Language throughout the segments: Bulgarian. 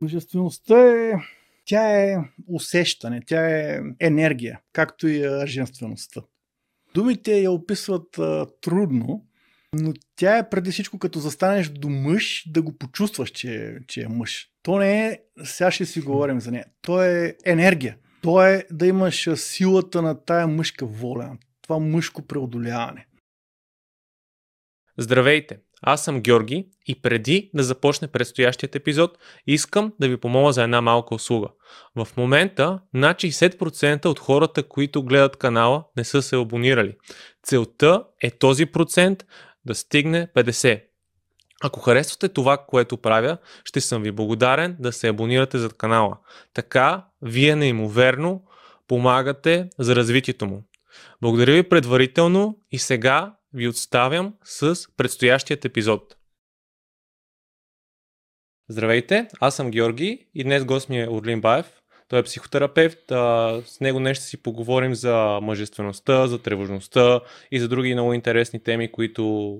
Мъжествеността е тя е усещане, тя е енергия, както и женствеността. Думите я описват а, трудно, но тя е преди всичко като застанеш до мъж, да го почувстваш, че, че е мъж. То не е, сега ще си говорим за нея, то е енергия. То е да имаш силата на тая мъжка воля, това мъжко преодоляване. Здравейте! Аз съм Георги и преди да започне предстоящият епизод, искам да ви помоля за една малка услуга. В момента над 60% от хората, които гледат канала, не са се абонирали. Целта е този процент да стигне 50. Ако харесвате това, което правя, ще съм ви благодарен да се абонирате за канала. Така, вие неимоверно помагате за развитието му. Благодаря ви предварително и сега ви отставям с предстоящият епизод. Здравейте, аз съм Георги и днес гост ми е Орлин Баев. Той е психотерапевт. С него днес ще си поговорим за мъжествеността, за тревожността и за други много интересни теми, които,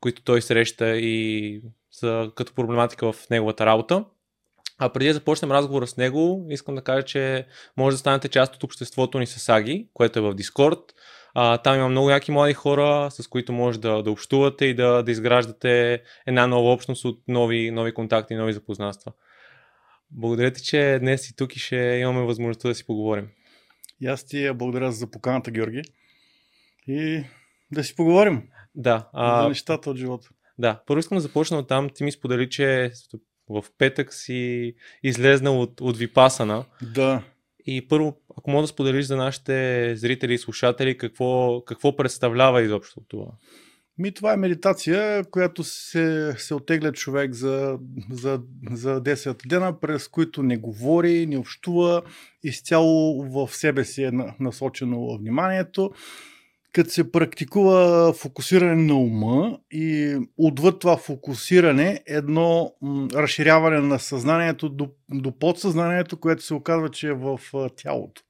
които той среща и са като проблематика в неговата работа. А преди да започнем разговора с него, искам да кажа, че може да станете част от обществото ни с Аги, което е в Дискорд. А, там има много яки млади хора, с които може да, да общувате и да, да изграждате една нова общност от нови, нови контакти и нови запознанства. Благодаря ти, че днес си тук и ще имаме възможността да си поговорим. И аз ти благодаря за поканата, Георги. И да си поговорим. Да. А... За нещата от живота. Да. Първо искам да започна от там. Ти ми сподели, че в петък си излезнал от, от Випасана. Да. И първо, ако мога да споделиш за нашите зрители и слушатели, какво, какво представлява изобщо това? Ми, това е медитация, която се, се отегля човек за, за, за 10 дена, през които не говори, не общува, изцяло в себе си е насочено вниманието като се практикува фокусиране на ума и отвъд това фокусиране едно разширяване на съзнанието до, до подсъзнанието, което се оказва, че е в тялото.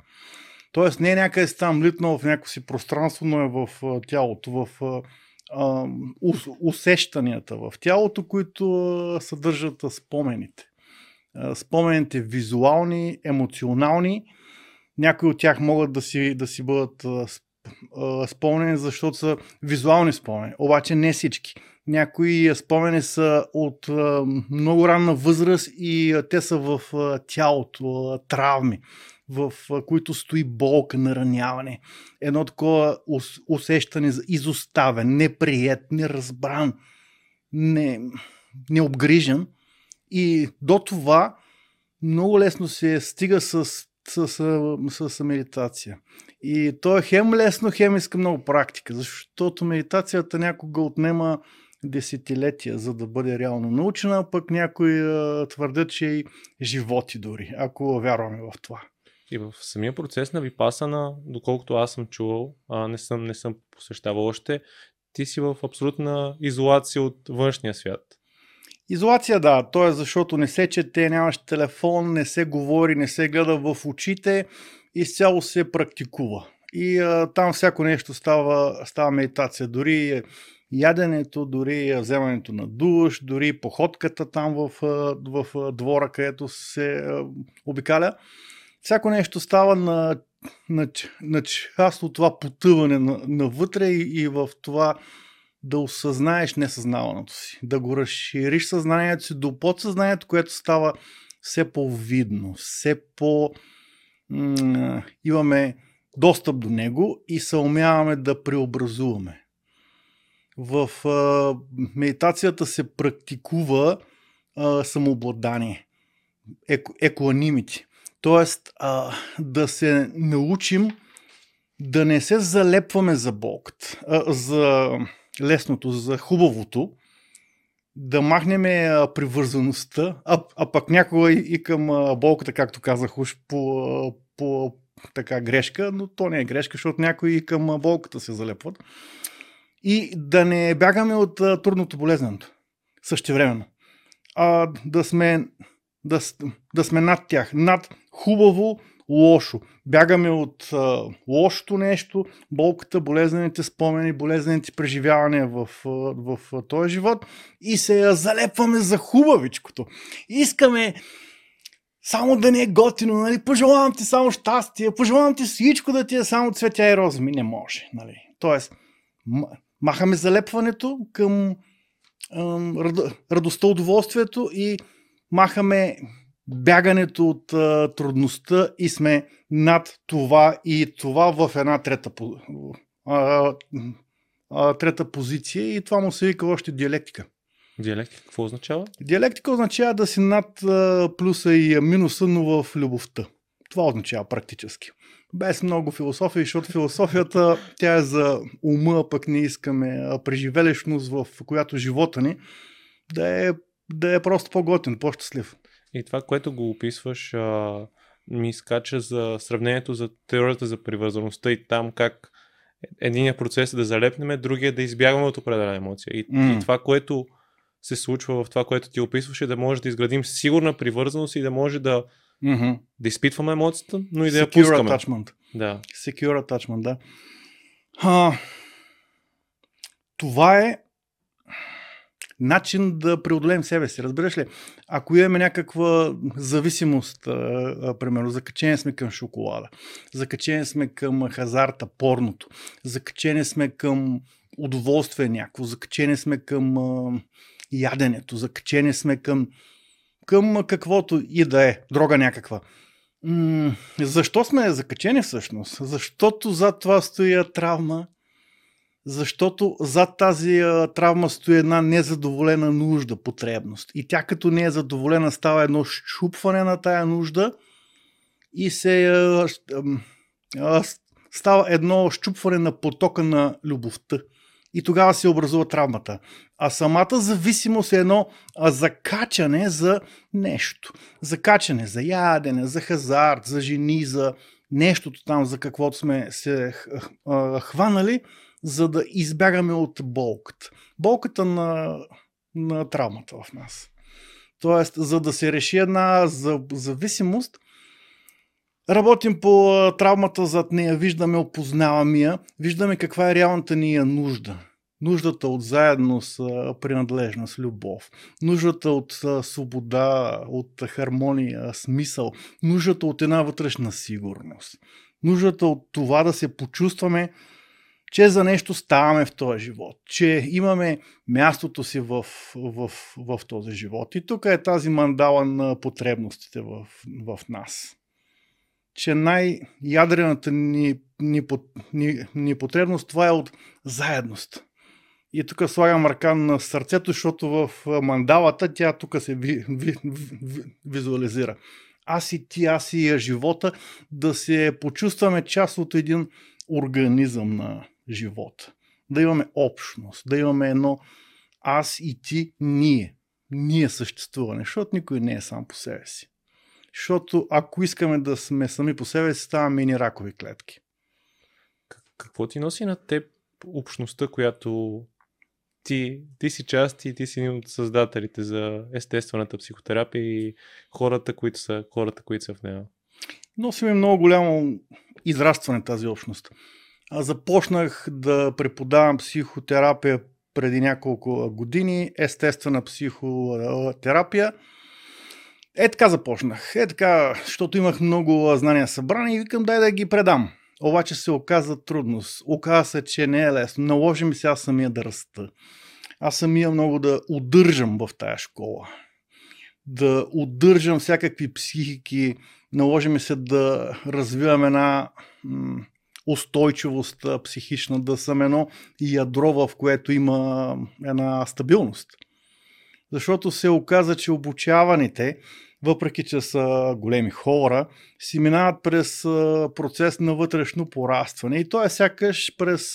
Тоест не е някъде там литнал в някакво си пространство, но е в тялото, в а, усещанията в тялото, които съдържат спомените. Спомените визуални, емоционални, някои от тях могат да си, да си бъдат спомени, защото са визуални спомени. Обаче не всички. Някои спомени са от много ранна възраст и те са в тялото, травми, в които стои болка, нараняване. Едно такова ус, усещане за изоставен, неприят, неразбран, не, необгрижен. И до това много лесно се стига с, с, с, с медитация. И то е хем лесно, хем иска много практика, защото медитацията някога отнема десетилетия, за да бъде реално научена, пък някои твърдят, че и животи дори, ако вярваме в това. И в самия процес на випасана, доколкото аз съм чувал, а не съм, не съм посещавал още, ти си в абсолютна изолация от външния свят. Изолация, да. То е защото не се чете, нямаш телефон, не се говори, не се гледа в очите изцяло се практикува. И а, там всяко нещо става, става медитация. Дори яденето, дори вземането на душ, дори походката там в, в двора, където се обикаля. Всяко нещо става на, на, на част от това потъване на, навътре и, и в това да осъзнаеш несъзнаваното си, да го разшириш съзнанието си до подсъзнанието, което става все по-видно, все имаме достъп до него и се умяваме да преобразуваме. В медитацията се практикува а, самообладание, еко. Тоест а, да се научим да не се залепваме за болката, а, за лесното, за хубавото, да махнем привързаността, а, а пък някога и, и към болката, както казах, уж по, по така грешка, но то не е грешка, защото някои и към болката се залепват. И да не бягаме от трудното болезненото. Същевременно. А да сме, да, да сме над тях. Над хубаво, лошо. Бягаме от а, лошото нещо, болката, болезнените спомени, болезнените преживявания в, в, в този живот и се залепваме за хубавичкото. Искаме само да не е готино, нали? пожелавам ти само щастие, пожелавам ти всичко да ти е само цветя и розми. Не може. Нали? Тоест, махаме залепването към ам, радостта, удоволствието и махаме бягането от а, трудността и сме над това и това в една трета, а, а, трета позиция и това му се вика още диалектика. Диалектика какво означава? Диалектика означава да си над а, плюса и минуса, но в любовта. Това означава практически. Без много философия, защото философията тя е за ума, пък не искаме преживелищност, в която живота ни да е, да е просто по-готин, по-щастлив. И това, което го описваш, а, ми скача за сравнението за теорията за привързаността и там как единият процес е да залепнем, другия е да избягваме от определена емоция. И, mm. и това, което се случва в това, което ти описваше, да може да изградим сигурна привързаност и да може да, mm-hmm. да изпитваме емоцията, но и да Secure я пускаме. Attachment. Да. Secure attachment, да. А, това е начин да преодолеем себе си. Разбираш ли? Ако имаме някаква зависимост, примерно, закачени сме към шоколада, закачени сме към хазарта, порното, закачени сме към удоволствие някакво, закачени сме към яденето, закачени сме към, към каквото и да е, дрога някаква. М- защо сме закачени всъщност? Защото зад това стои травма, защото зад тази а, травма стои една незадоволена нужда, потребност. И тя като не е задоволена става едно щупване на тая нужда и се а, а, става едно щупване на потока на любовта и тогава се образува травмата. А самата зависимост е едно закачане за нещо. Закачане за ядене, за хазарт, за жени, за нещото там, за каквото сме се хванали, за да избягаме от болката. Болката на, на травмата в нас. Тоест, за да се реши една зависимост, Работим по травмата зад нея, виждаме, опознаваме я, виждаме каква е реалната ни нужда. Нуждата от заедност, принадлежност, любов. Нуждата от свобода, от хармония, смисъл. Нуждата от една вътрешна сигурност. Нуждата от това да се почувстваме, че за нещо ставаме в този живот, че имаме мястото си в, в, в този живот. И тук е тази мандала на потребностите в, в нас че най-ядрената ни, ни, ни, ни потребност това е от заедност. И тук слагам ръка на сърцето, защото в мандалата тя тук се ви, ви, ви, визуализира. Аз и ти, аз и живота, да се почувстваме част от един организъм на живота. Да имаме общност, да имаме едно аз и ти, ние. Ние съществуване, защото никой не е сам по себе си. Защото ако искаме да сме сами по себе си, ставаме мини ракови клетки. Какво ти носи на теб общността, която ти, ти си част и ти си един от създателите за естествената психотерапия и хората, които са, хората, които са в нея? Носи ми много голямо израстване тази общност. Започнах да преподавам психотерапия преди няколко години, естествена психотерапия – е така започнах. Е така, защото имах много знания събрани и викам дай да ги предам. Обаче се оказа трудност. Оказа се, че не е лесно. Наложи ми се аз самия да раста. Аз самия много да удържам в тая школа. Да удържам всякакви психики. Наложи ми се да развивам една м- устойчивост психична, да съм едно ядро, в което има една стабилност. Защото се оказа, че обучаваните, въпреки че са големи хора, си минават през процес на вътрешно порастване и то е сякаш през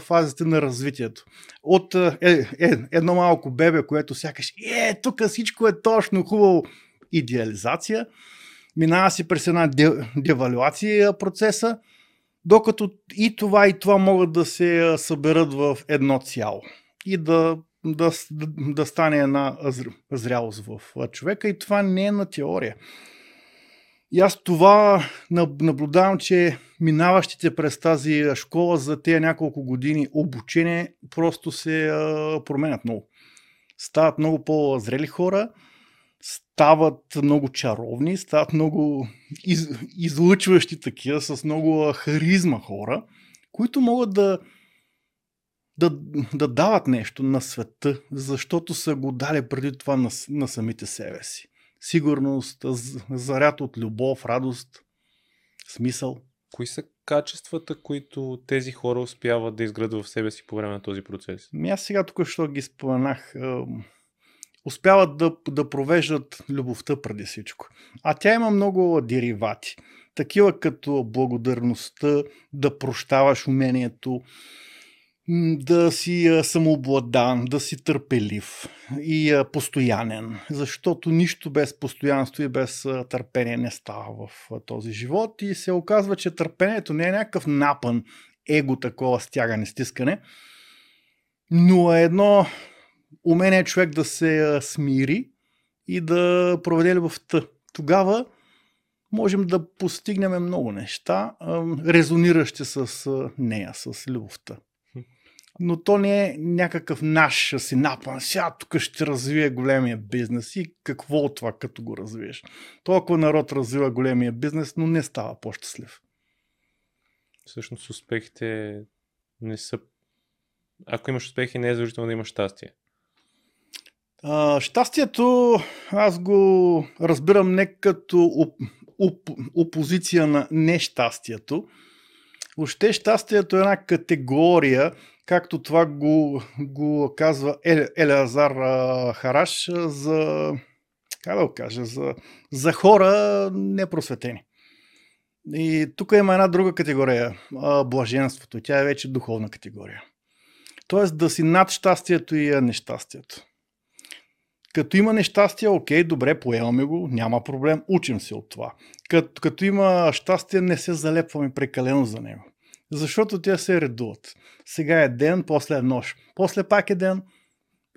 фазите на развитието. От е, е, едно малко бебе, което сякаш е, тук всичко е точно хубаво, идеализация, минава си през една девалюация процеса, докато и това и това могат да се съберат в едно цяло и да да, да, стане една зрялост в човека и това не е на теория. И аз това наблюдавам, че минаващите през тази школа за тези няколко години обучение просто се променят много. Стават много по-зрели хора, стават много чаровни, стават много из, излъчващи такива, с много харизма хора, които могат да, да, да дават нещо на света, защото са го дали преди това на, на самите себе си. Сигурност, заряд от любов, радост, смисъл. Кои са качествата, които тези хора успяват да изградат в себе си по време на този процес? Ми аз сега тук, що ги споменах, успяват да, да провеждат любовта преди всичко. А тя има много деривати. Такива като благодарността, да прощаваш умението, да си самообладан, да си търпелив и постоянен, защото нищо без постоянство и без търпение не става в този живот и се оказва, че търпението не е някакъв напън, его такова стягане, стискане, но е едно умение човек да се смири и да проведе любовта. Тогава можем да постигнем много неща, резониращи с нея, с любовта но то не е някакъв наш си напън. Сега тук ще развие големия бизнес и какво от това, като го развиеш? Толкова народ развива големия бизнес, но не става по-щастлив. Всъщност успехите не са... Ако имаш успехи, не е задължително да имаш щастие. Щастието аз го разбирам не като оп, оп, опозиция на нещастието. Въобще щастието е една категория, както това го, го казва Елеазар Хараш за, как да го кажа, за, за хора непросветени. И тук има една друга категория блаженството. Тя е вече духовна категория. Тоест да си над щастието и нещастието. Като има нещастие, окей, добре, поемаме го, няма проблем, учим се от това. Като, като има щастие, не се залепваме прекалено за него защото те се редуват. Сега е ден, после е нощ, после пак е ден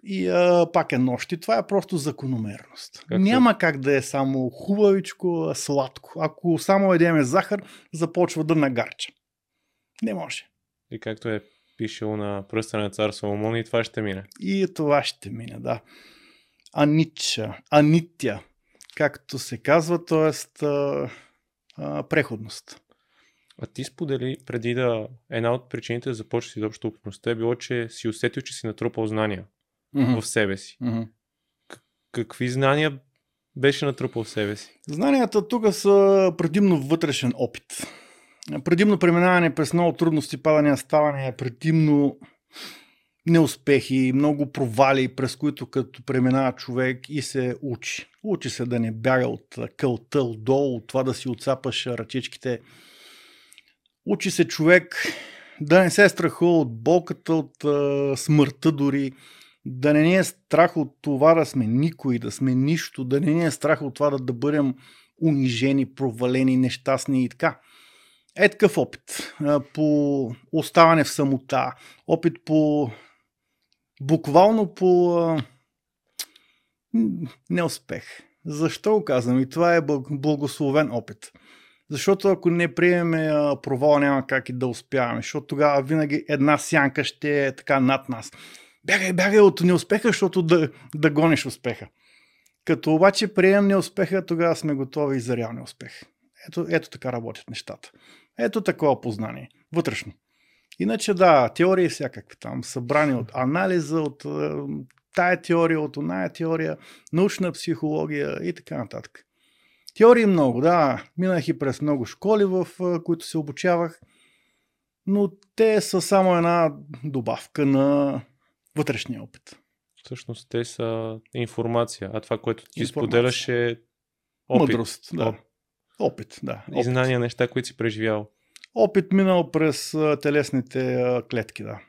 и а, пак е нощ. И това е просто закономерност. Как Няма се? как да е само хубавичко, сладко. Ако само едеме захар, започва да нагарча. Не може. И както е пишел на пръста на цар Соломон и това ще мине. И това ще мине, да. Анича, анитя, както се казва, т.е. преходност. А ти сподели преди да една от причините да започнеш изобщо общността е било, че си усетил, че си натрупал знания mm-hmm. в себе си. Mm-hmm. какви знания беше натрупал в себе си? Знанията тук са предимно вътрешен опит. Предимно преминаване през много трудности, падания, ставания, предимно неуспехи, много провали, през които като преминава човек и се учи. Учи се да не бяга от кълта отдолу, от това да си отцапаш ръчичките Учи се човек да не се страхува от болката, от а, смъртта дори, да не ни е страх от това да сме никой, да сме нищо, да не ни е страх от това да, да бъдем унижени, провалени, нещастни и така. Е такъв опит а, по оставане в самота, опит по буквално по а, неуспех. Защо го казвам? И това е благословен опит. Защото ако не приемем провала, няма как и да успяваме. Защото тогава винаги една сянка ще е така над нас. Бягай, бягай от неуспеха, защото да, да гониш успеха. Като обаче приемем неуспеха, тогава сме готови за реалния успех. Ето, ето така работят нещата. Ето такова познание. Вътрешно. Иначе да, теории всякакви там, събрани от анализа, от тая теория, от оная теория, научна психология и така нататък. Теории много, да. Минах и през много школи, в които се обучавах, но те са само една добавка на вътрешния опит. Всъщност те са информация, а това, което ти информация. споделяш е опит. Мъдрост, да. Опит, да. И знания, неща, които си преживял. Опит минал през телесните клетки, да.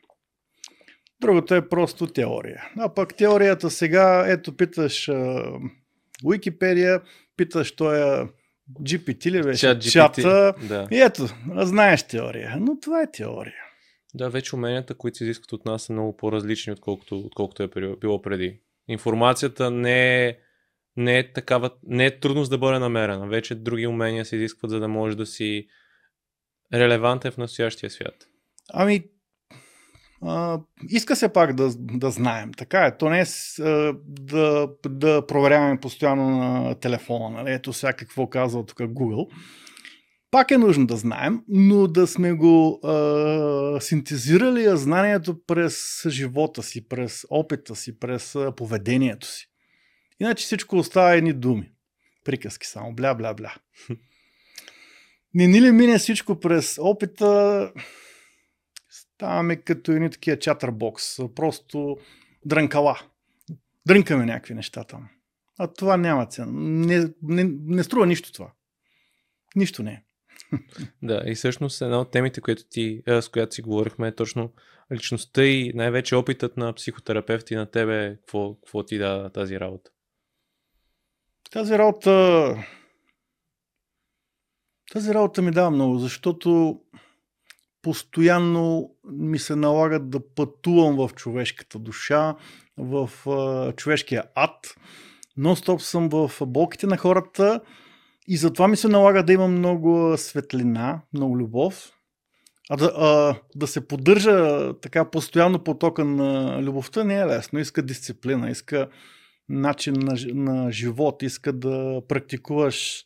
Другото е просто теория. А пък теорията сега, ето питаш Википедия, питаш той е GPT ли беше? Чат, GPT, чата. Да. И ето, знаеш теория. Но това е теория. Да, вече уменията, които се изискват от нас са много по-различни, отколкото, отколкото е било преди. Информацията не е, не е такава, не е трудност да бъде намерена. Вече други умения се изискват, за да можеш да си релевантен в настоящия свят. Ами, А, иска се пак да, да знаем. Така е. То не е да, да проверяваме постоянно на телефона. Нали? Ето сега какво казва тук Google. Пак е нужно да знаем, но да сме го а, синтезирали знанието през живота си, през опита си, през поведението си. Иначе всичко остава едни думи. Приказки само. Бля, бля, бля. Не ни ли мине всичко през опита, ставаме като едни такива чатърбокс. Просто дрънкала. Дрънкаме някакви неща там. А това няма цена. Не, не, не струва нищо това. Нищо не е. Да, и всъщност една от темите, които ти, с която си говорихме е точно личността и най-вече опитът на психотерапевти на тебе. Какво, какво ти да тази работа? Тази работа тази работа ми дава много, защото постоянно ми се налагат да пътувам в човешката душа, в uh, човешкия ад. Нон-стоп съм в болките на хората и затова ми се налага да имам много светлина, много любов. А да, а, да се поддържа така постоянно потока на любовта не е лесно. Иска дисциплина, иска начин на, на живот, иска да практикуваш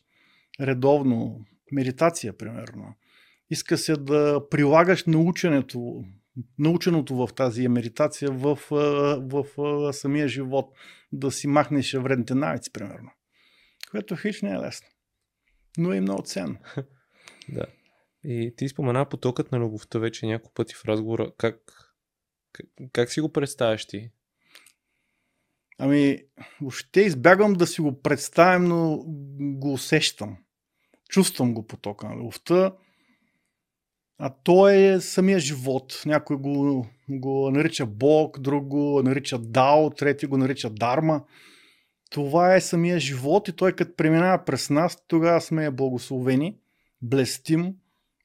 редовно медитация, примерно. Иска се да прилагаш наученето, наученото в тази медитация в, в, в самия живот. Да си махнеш вредните навици, примерно. Което хич не е лесно. Но е много ценно. да. И ти спомена потокът на любовта вече няколко пъти в разговора. Как, как, как си го представяш ти? Ами, въобще избягвам да си го представям, но го усещам. Чувствам го потока на любовта. А то е самия живот. Някой го, го нарича Бог, друг го нарича Дао, трети го нарича Дарма. Това е самия живот и той като преминава през нас, тогава сме благословени, блестим,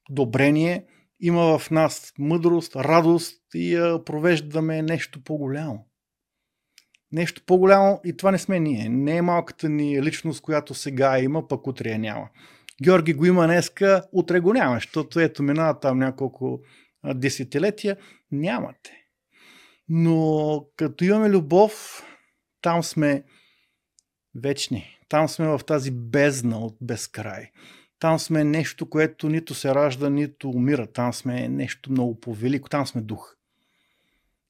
добрение, има в нас мъдрост, радост и провеждаме нещо по-голямо. Нещо по-голямо и това не сме ние. Не е малката ни личност, която сега има, пък утре няма. Георги го има днеска, утре го няма, защото ето минава там няколко десетилетия. Нямате. Но като имаме любов, там сме вечни. Там сме в тази бездна от безкрай. Там сме нещо, което нито се ражда, нито умира. Там сме нещо много по-велико. Там сме дух.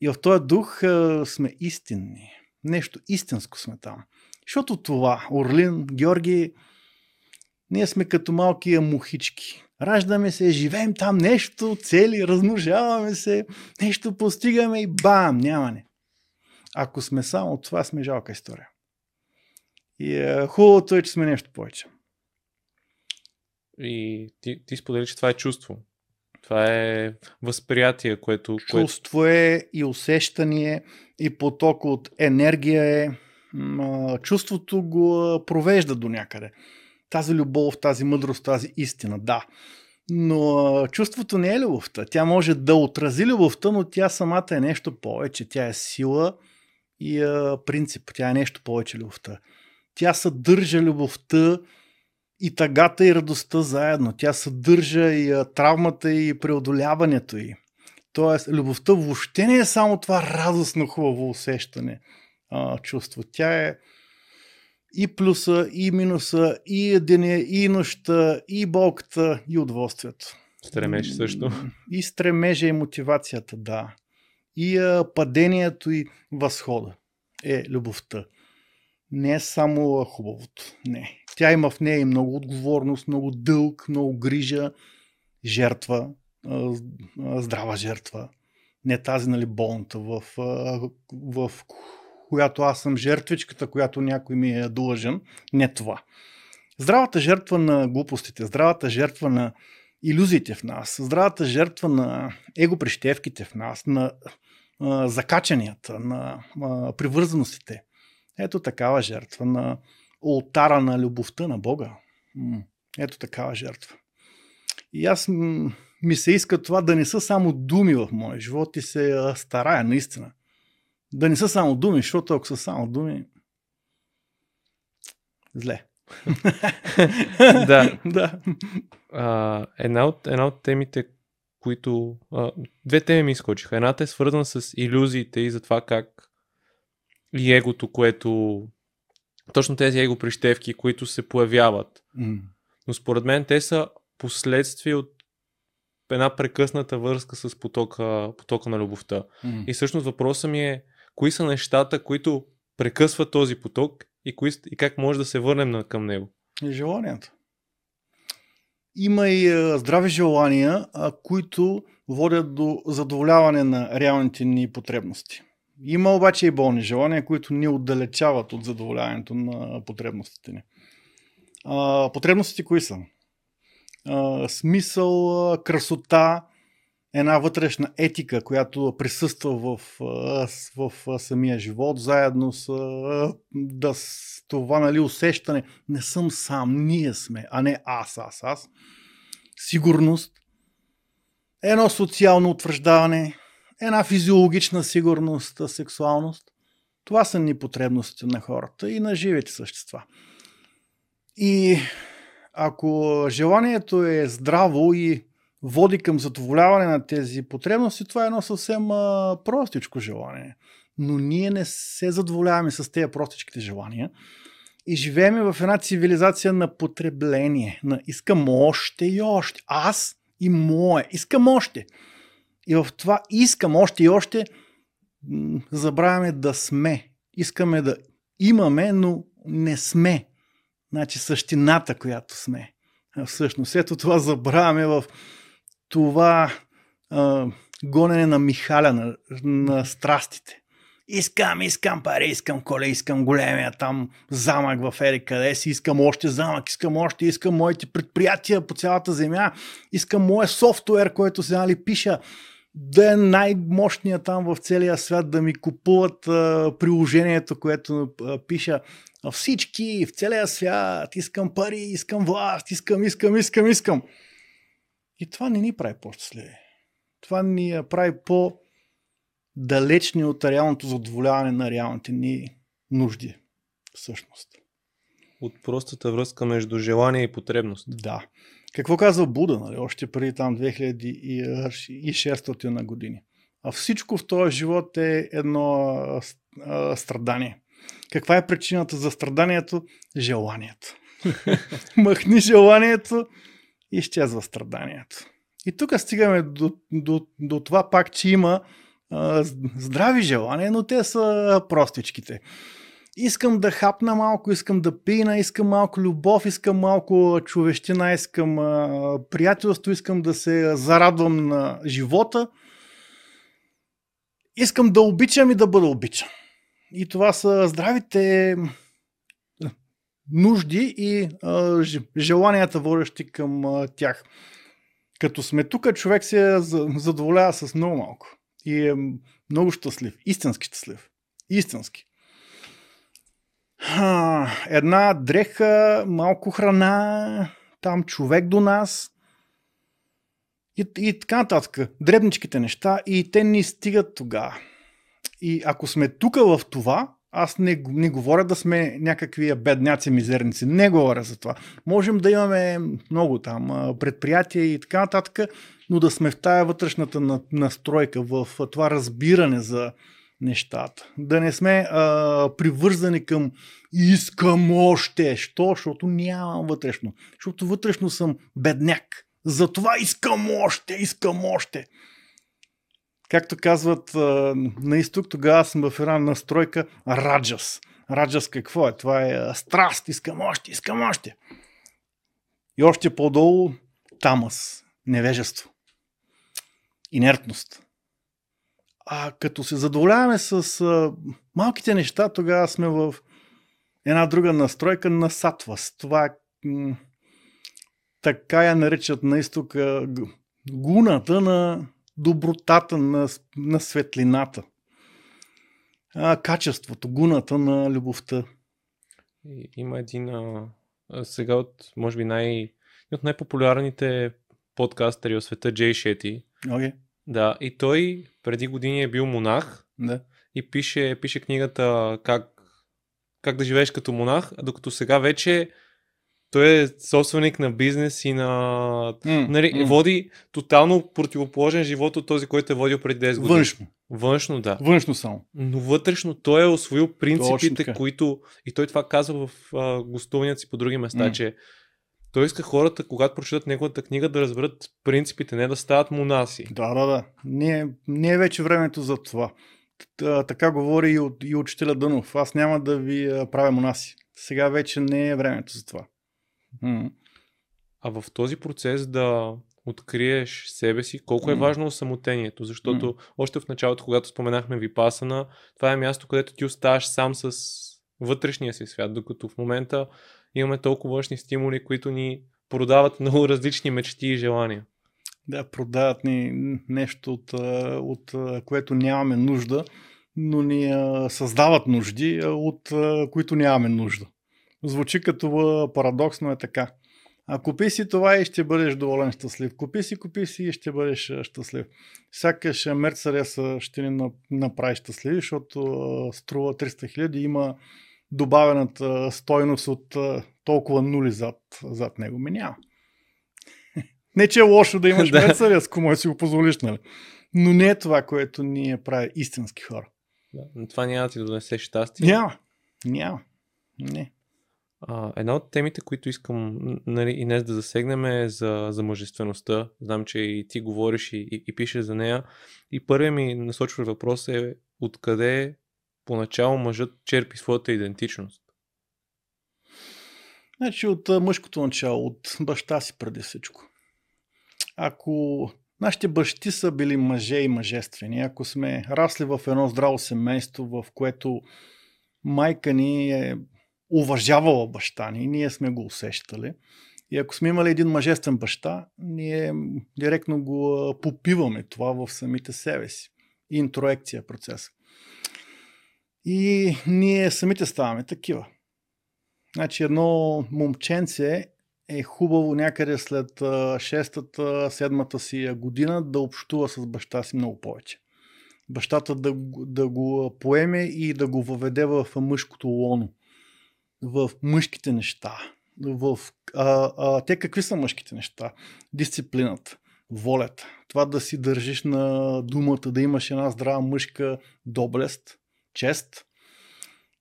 И в този дух а, сме истинни. Нещо истинско сме там. Защото това, Орлин, Георги, ние сме като малки мухички. Раждаме се, живеем там нещо, цели, размножаваме се, нещо постигаме и бам, няма не. Ако сме само това, сме жалка история. И е, хубавото е, че сме нещо повече. И ти, ти сподели, че това е чувство. Това е възприятие, което... Чувство което... е и усещане, и поток от енергия е. Чувството го провежда до някъде тази любов, тази мъдрост, тази истина, да. Но чувството не е любовта. Тя може да отрази любовта, но тя самата е нещо повече. Тя е сила и а, принцип. Тя е нещо повече любовта. Тя съдържа любовта и тъгата и радостта заедно. Тя съдържа и травмата и преодоляването й. Тоест, любовта въобще не е само това радостно хубаво усещане, чувство. Тя е и плюса, и минуса, и деня, и нощта, и болката, и удоволствието. Стремеж също. И стремежа и мотивацията, да. И а, падението и възхода е любовта. Не е само хубавото. Не. Тя има в нея и много отговорност, много дълг, много грижа, жертва, а, а, здрава жертва. Не тази, нали, болната в, в, в която аз съм жертвичката, която някой ми е длъжен. Не това. Здравата жертва на глупостите, здравата жертва на иллюзиите в нас, здравата жертва на егоприщевките в нас, на а, закачанията, на а, привързаностите. Ето такава жертва на ултара на любовта на Бога. Ето такава жертва. И аз ми се иска това да не са само думи в моя живот и се старая наистина да не са само думи, защото ако са само думи, зле. да. да. А, една, от, една от темите, които... А, две теми ми изкочиха. Едната е свързана с иллюзиите и за това как и егото, което... Точно тези его прищевки, които се появяват. М. Но според мен те са последствия от една прекъсната връзка с потока, потока на любовта. М. И всъщност въпросът ми е, кои са нещата, които прекъсват този поток и, кои, и как може да се върнем на, към него? Желанията. Има и здрави желания, които водят до задоволяване на реалните ни потребности. Има обаче и болни желания, които ни отдалечават от задоволяването на потребностите ни. А, потребностите кои са? А, смисъл, красота, една вътрешна етика, която присъства в, в, самия живот, заедно с, да, с това нали, усещане. Не съм сам, ние сме, а не аз, аз, аз. Сигурност, едно социално утвърждаване, една физиологична сигурност, сексуалност. Това са ни потребностите на хората и на живите същества. И ако желанието е здраво и води към задоволяване на тези потребности, това е едно съвсем а, простичко желание. Но ние не се задоволяваме с тези простичките желания и живеем в една цивилизация на потребление. На искам още и още. Аз и мое. Искам още. И в това искам още и още забравяме да сме. Искаме да имаме, но не сме. Значи същината, която сме. А всъщност, ето това забравяме в това а, гонене на Михаля, на, на страстите. Искам, искам пари, искам коле, искам големия там замък в Ери къде си, искам още замък, искам още, искам моите предприятия по цялата земя, искам моя софтуер, който се нали, пиша да е най-мощният там в целия свят, да ми купуват а, приложението, което а, пиша всички в целия свят, искам пари, искам власт, искам, искам, искам, искам. И това не ни прави по-щастливи. Това ни я прави по-далечни от реалното задоволяване на реалните ни нужди. Всъщност. От простата връзка между желание и потребност. Да. Какво казва Буда, нали? още преди там 2600 на години? А всичко в този живот е едно а, страдание. Каква е причината за страданието? Желанието. Махни желанието, изчезва страданието. И тук стигаме до, до, до това пак, че има а, здрави желания, но те са простичките. Искам да хапна малко, искам да пина, искам малко любов, искам малко човещина, искам а, приятелство, искам да се зарадвам на живота. Искам да обичам и да бъда обичан. И това са здравите нужди и желанията, водещи към тях. Като сме тук, човек се за- задоволява с много малко. И е много щастлив. Истински щастлив. Истински. Една дреха, малко храна, там човек до нас и, и така нататък. Дребничките неща и те ни стигат тогава. И ако сме тук в това, аз не, не говоря да сме някакви бедняци, мизерници. Не говоря за това. Можем да имаме много там предприятия и така нататък, но да сме в тая вътрешната на- настройка, в това разбиране за нещата. Да не сме а, привързани към искам още. Що? Защото нямам вътрешно. Защото вътрешно съм бедняк. Затова искам още, искам още. Както казват на изток, тогава съм в една настройка раджас. Раджас какво е? Това е страст. Искам още, искам още. И още по-долу тамас. Невежество. Инертност. А като се задоволяваме с а, малките неща, тогава сме в една друга настройка на сатвас. Това м- така я наричат на изток гуната на добротата, на, на светлината. А, качеството, гуната на любовта. Има един а, сега от, може би, най, от най-популярните подкастери в света, Джей Шети. Okay. Да, и той преди години е бил монах Да. и пише, пише книгата как, как да живееш като монах, докато сега вече той е собственик на бизнес и на... М, Нали, м. води тотално противоположен живот от този, който е водил преди 10 години. Външно. Външно, да. Външно само. Но вътрешно той е освоил принципите, които... И той това казва в а, гостуванията си по други места, М. че той иска хората, когато прочитат неговата книга, да разберат принципите, не да стават монаси. Да, да, да. Не, е- вече времето за това. Така говори и, от, и учителя Дънов. Аз няма да ви правя монаси. Сега вече не е времето за това. М. А в този процес да откриеш себе си, колко е М. важно самотението, защото още в началото, когато споменахме Випасана, това е място, където ти оставаш сам с вътрешния си свят, докато в момента имаме толкова външни стимули, които ни продават много различни мечти и желания. Да, продават ни нещо, от, от което нямаме нужда, но ни създават нужди, от които нямаме нужда. Звучи като а, парадоксно е така. А купи си това и ще бъдеш доволен щастлив. Купи си, купи си и ще бъдеш щастлив. Сякаш а, ще ни на- направи щастливи, защото струва 300 хиляди, има добавената стойност от толкова нули зад, зад него. Ми няма. Не, че е лошо да имаш ако може да си го позволиш, нали? Но не е това, което ни прави истински хора. Да, но това няма да ти донесе щастие. Няма. Няма. Не. Една от темите, които искам нали, и днес да засегнем е за, за мъжествеността. Знам, че и ти говориш и, и, и пишеш за нея. И първият ми насочващ въпрос е откъде поначало мъжът черпи своята идентичност. Значи от мъжкото начало, от баща си преди всичко. Ако нашите бащи са били мъже и мъжествени, ако сме расли в едно здраво семейство, в което майка ни е уважавала баща ни, ние сме го усещали, и ако сме имали един мъжествен баща, ние директно го попиваме това в самите себе си. Интроекция е процес. И ние самите ставаме такива. Значи едно момченце е хубаво някъде след а, шестата, седмата си година да общува с баща си много повече. Бащата да, да го поеме и да го въведе в мъжкото лоно, в мъжките неща. В, а, а, те какви са мъжките неща? Дисциплината, волята, това да си държиш на думата, да имаш една здрава мъжка доблест, чест,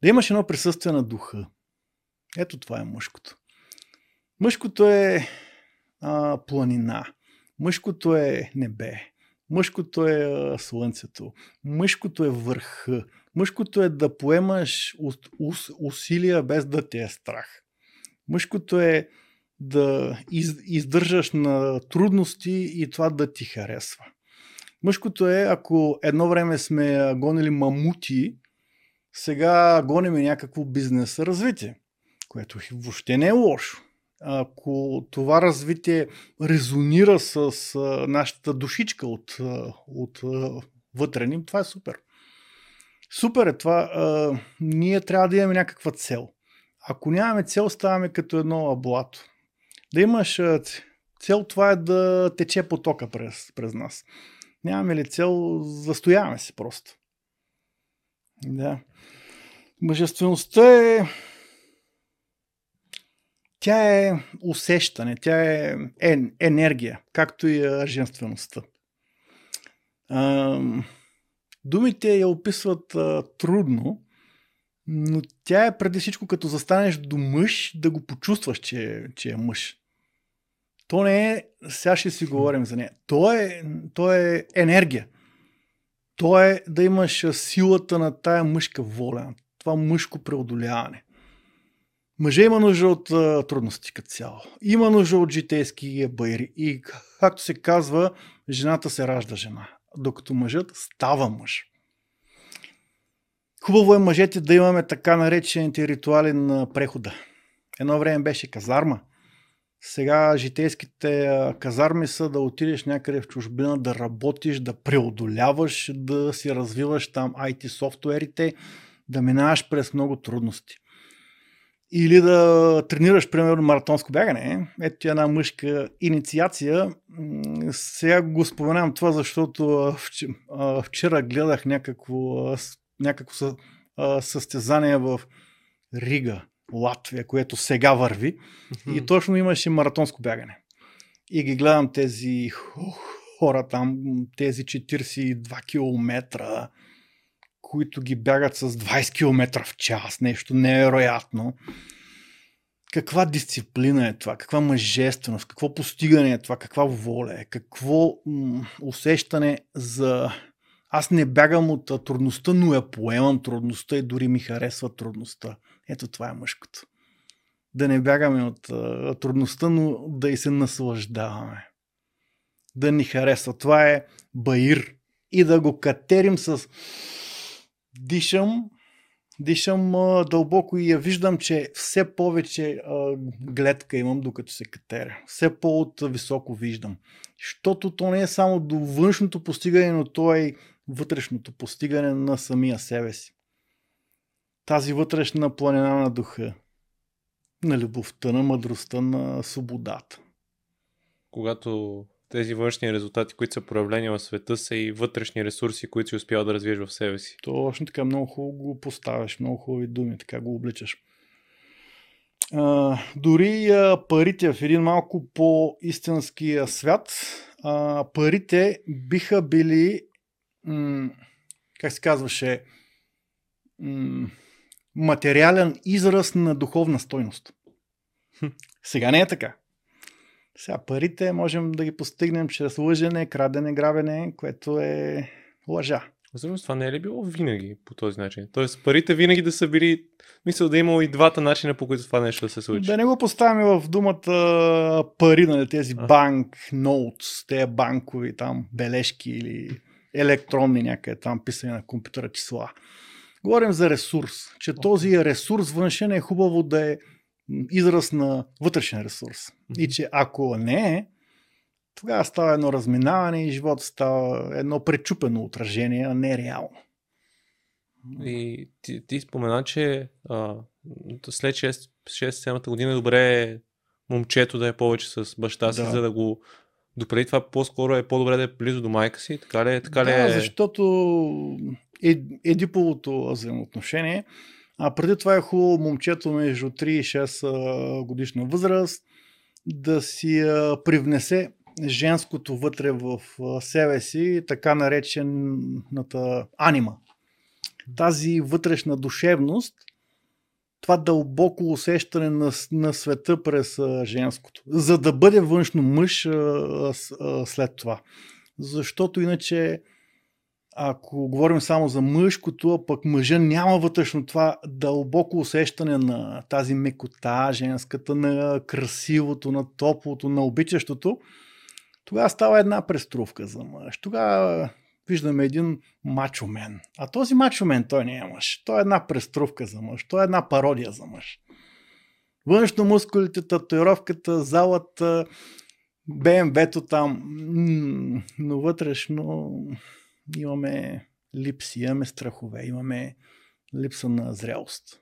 да имаш едно присъствие на духа. Ето това е мъжкото. Мъжкото е а, планина. Мъжкото е небе. Мъжкото е слънцето. Мъжкото е върха. Мъжкото е да поемаш ус, ус, усилия без да те е страх. Мъжкото е да из, издържаш на трудности и това да ти харесва. Мъжкото е, ако едно време сме гонили мамути, сега гоним някакво бизнес развитие, което въобще не е лошо. Ако това развитие резонира с нашата душичка от, от вътре ни, това е супер. Супер е това. А, ние трябва да имаме някаква цел. Ако нямаме цел, ставаме като едно блато. Да имаш цел, това е да тече потока през, през нас. Нямаме ли цел, застояваме се просто. Да. Мъжествеността е тя е усещане, тя е, енергия, както и женствеността. А, думите я описват а, трудно, но тя е преди всичко като застанеш до мъж, да го почувстваш, че, че е мъж. То не е, сега ще си говорим за нея, то е, то е енергия. То е да имаш силата на тая мъжка воля, това мъжко преодоляване. Мъже има нужда от а, трудности като цяло. Има нужда от житейски байри. И както се казва, жената се ражда жена, докато мъжът става мъж. Хубаво е мъжете да имаме така наречените ритуали на прехода. Едно време беше казарма. Сега житейските казарми са да отидеш някъде в чужбина, да работиш, да преодоляваш, да си развиваш там IT софтуерите, да минаваш през много трудности или да тренираш, примерно, маратонско бягане. Ето ти една мъжка инициация. Сега го споменавам това, защото вчера гледах някакво, някакво състезание в Рига. Латвия, което сега върви. И точно имаше маратонско бягане. И ги гледам тези хора там, тези 42 км, които ги бягат с 20 км в час, нещо невероятно. Каква дисциплина е това? Каква мъжественост? Какво постигане е това? Каква воля е? Какво м- усещане за... Аз не бягам от трудността, но я поемам трудността и дори ми харесва трудността. Ето това е мъжкото. Да не бягаме от а, трудността, но да и се наслаждаваме. Да ни харесва. Това е баир. И да го катерим с дишам, дишам а, дълбоко и я виждам, че все повече а, гледка имам, докато се катеря. Все по-от високо виждам. Защото то не е само до външното постигане, но то е вътрешното постигане на самия себе си. Тази вътрешна планина на духа, на любовта, на мъдростта, на свободата. Когато тези външни резултати, които са проявления в света, са и вътрешни ресурси, които си успял да развиеш в себе си. Точно така, много хубаво го поставяш, много хубави думи, така го обличаш. А, дори а, парите в един малко по-истински свят, а, парите биха били, м- как се казваше, м- материален израз на духовна стойност. Сега не е така. Сега парите можем да ги постигнем чрез лъжене, крадене, грабене, което е лъжа. Всъщност това не е ли било винаги по този начин? Тоест парите винаги да са били, мисля да е имало и двата начина по които това нещо да се случи. Да не го поставяме в думата пари, нали, тези а. банк ноутс, тези банкови там бележки или електронни някъде там писани на компютъра числа. Говорим за ресурс, че okay. този ресурс външен е хубаво да е израз на вътрешен ресурс. Mm-hmm. И че ако не е, тогава става едно разминаване и живота става едно пречупено отражение, а не реално. И ти, ти спомена, че а, след 6-7 година е добре момчето да е повече с баща си, да. за да го допреди това по-скоро е по-добре да е близо до майка си, така ли, така да, ли е? защото е, едиповото взаимоотношение а преди това е хубаво момчето между 3 и 6 годишна възраст да си привнесе женското вътре в себе си, така наречената анима. Тази вътрешна душевност, това дълбоко усещане на, на света през женското, за да бъде външно мъж след това. Защото иначе ако говорим само за мъжкото, а пък мъжа няма вътрешно това дълбоко усещане на тази мекота, женската, на красивото, на топлото, на обичащото, тогава става една преструвка за мъж. Тогава виждаме един мачомен. А този мачомен той не е мъж. Той е една преструвка за мъж. Той е една пародия за мъж. Външно мускулите, татуировката, залата, БМВ-то там, но вътрешно имаме липси, имаме страхове, имаме липса на зрелост.